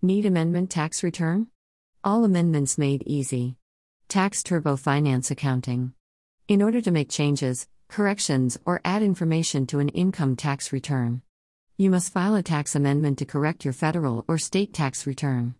Need amendment tax return? All amendments made easy. Tax Turbo Finance Accounting. In order to make changes, corrections, or add information to an income tax return, you must file a tax amendment to correct your federal or state tax return.